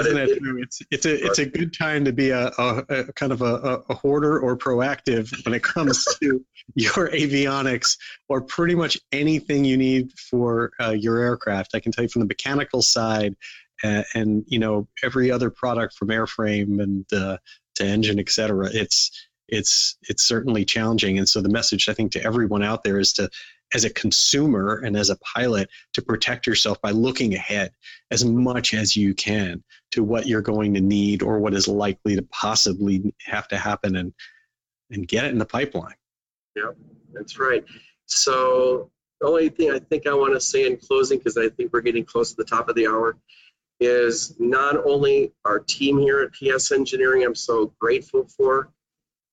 Isn't it, that true? It's it's a it's a good time to be a, a, a kind of a, a, hoarder or proactive when it comes to your avionics or pretty much anything you need for uh, your aircraft. I can tell you from the mechanical side, uh, and you know every other product from airframe and uh, to engine, et cetera. It's it's it's certainly challenging, and so the message I think to everyone out there is to as a consumer and as a pilot to protect yourself by looking ahead as much as you can to what you're going to need or what is likely to possibly have to happen and and get it in the pipeline. Yeah, that's right. So the only thing I think I want to say in closing, because I think we're getting close to the top of the hour, is not only our team here at PS Engineering, I'm so grateful for,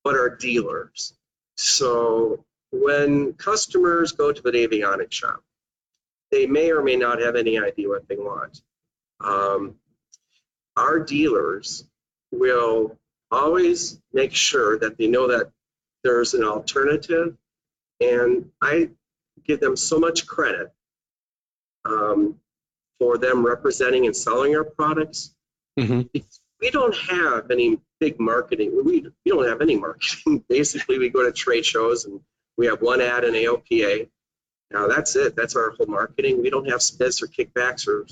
but our dealers. So when customers go to an avionics shop, they may or may not have any idea what they want. Um, our dealers will always make sure that they know that there's an alternative, and I give them so much credit um, for them representing and selling our products. Mm-hmm. We don't have any big marketing. We, we don't have any marketing. Basically, we go to trade shows and we have one ad in AOPA. Now that's it. That's our whole marketing. We don't have spiffs or kickbacks or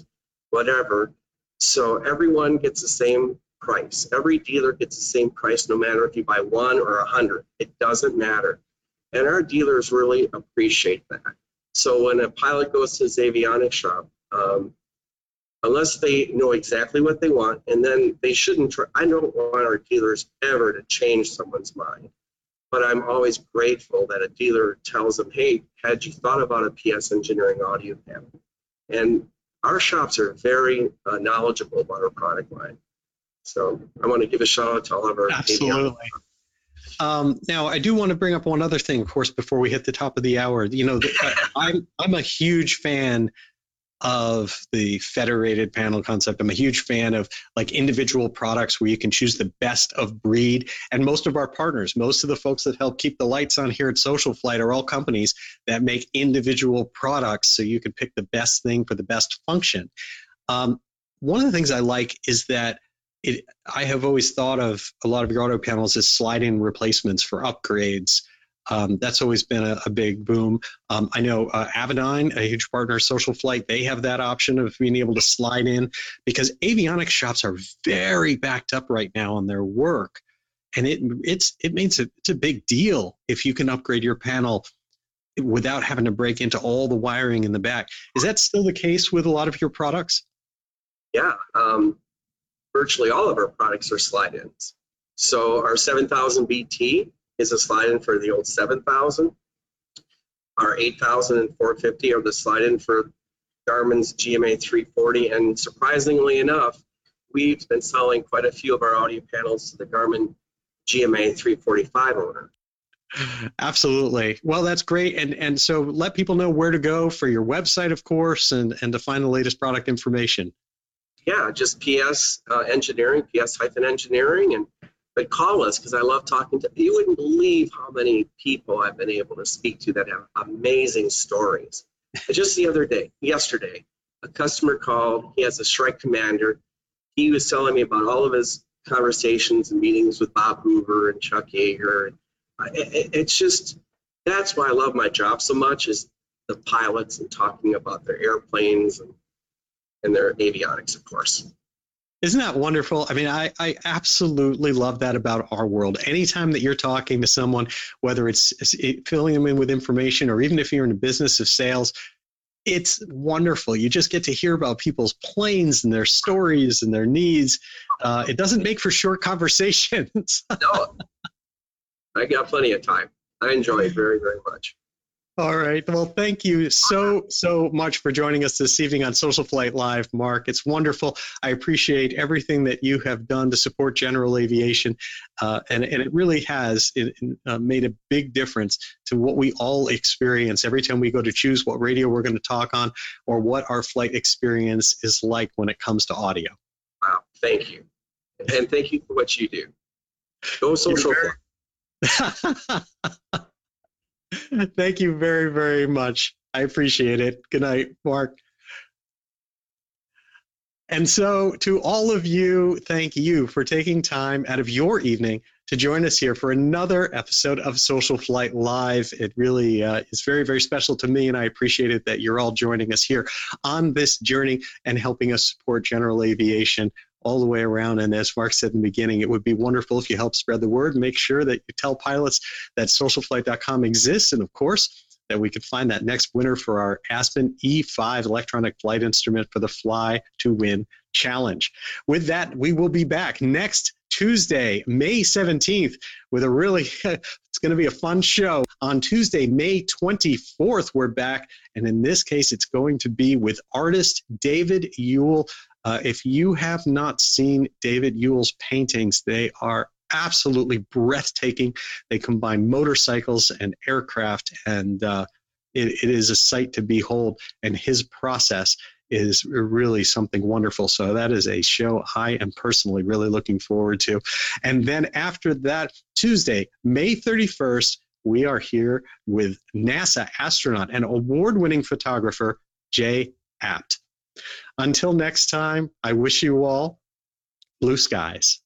whatever. So everyone gets the same price. Every dealer gets the same price, no matter if you buy one or a hundred. It doesn't matter. And our dealers really appreciate that. So when a pilot goes to his avionics shop, um, unless they know exactly what they want, and then they shouldn't try. I don't want our dealers ever to change someone's mind but I'm always grateful that a dealer tells them, hey, had you thought about a PS engineering audio panel? And our shops are very uh, knowledgeable about our product line. So I want to give a shout out to all of our absolutely. Um, now, I do want to bring up one other thing, of course, before we hit the top of the hour. You know, I'm I'm a huge fan of the federated panel concept. I'm a huge fan of like individual products where you can choose the best of breed. And most of our partners, most of the folks that help keep the lights on here at Social Flight are all companies that make individual products so you can pick the best thing for the best function. Um, one of the things I like is that it, I have always thought of a lot of your auto panels as slide-in replacements for upgrades. Um, that's always been a, a big boom. Um, I know uh, Avidyne, a huge partner Social Flight, they have that option of being able to slide in because avionics shops are very backed up right now on their work, and it it's it means a, it's a big deal if you can upgrade your panel without having to break into all the wiring in the back. Is that still the case with a lot of your products? Yeah, um, virtually all of our products are slide-ins. So our 7000 BT is a slide-in for the old 7000. Our 8000 and 450 are the slide-in for Garmin's GMA 340. And surprisingly enough, we've been selling quite a few of our audio panels to the Garmin GMA 345 owner. Absolutely. Well, that's great. And and so let people know where to go for your website, of course, and and to find the latest product information. Yeah, just PS uh, Engineering, PS hyphen Engineering, and but call us because I love talking to you. Wouldn't believe how many people I've been able to speak to that have amazing stories. Just the other day, yesterday, a customer called. He has a Shrike Commander. He was telling me about all of his conversations and meetings with Bob Hoover and Chuck Yeager. It's just that's why I love my job so much is the pilots and talking about their airplanes and, and their avionics, of course. Isn't that wonderful? I mean, I, I absolutely love that about our world. Anytime that you're talking to someone, whether it's filling them in with information or even if you're in a business of sales, it's wonderful. You just get to hear about people's planes and their stories and their needs. Uh, it doesn't make for short conversations. no, I got plenty of time. I enjoy it very, very much. All right. Well, thank you so, so much for joining us this evening on Social Flight Live, Mark. It's wonderful. I appreciate everything that you have done to support general aviation. Uh, and, and it really has it, uh, made a big difference to what we all experience every time we go to choose what radio we're going to talk on or what our flight experience is like when it comes to audio. Wow. Thank you. And thank you for what you do. Go Social Flight. Thank you very, very much. I appreciate it. Good night, Mark. And so, to all of you, thank you for taking time out of your evening to join us here for another episode of Social Flight Live. It really uh, is very, very special to me, and I appreciate it that you're all joining us here on this journey and helping us support general aviation all the way around. And as Mark said in the beginning, it would be wonderful if you help spread the word. Make sure that you tell pilots that socialflight.com exists. And of course, that we could find that next winner for our Aspen E5 electronic flight instrument for the Fly to Win Challenge. With that, we will be back next Tuesday, May 17th, with a really, it's going to be a fun show. On Tuesday, May 24th, we're back. And in this case, it's going to be with artist David Uhl uh, if you have not seen David Uhl's paintings, they are absolutely breathtaking. They combine motorcycles and aircraft, and uh, it, it is a sight to behold. And his process is really something wonderful. So that is a show I am personally really looking forward to. And then after that, Tuesday, May 31st, we are here with NASA astronaut and award winning photographer Jay Apt. Until next time, I wish you all blue skies.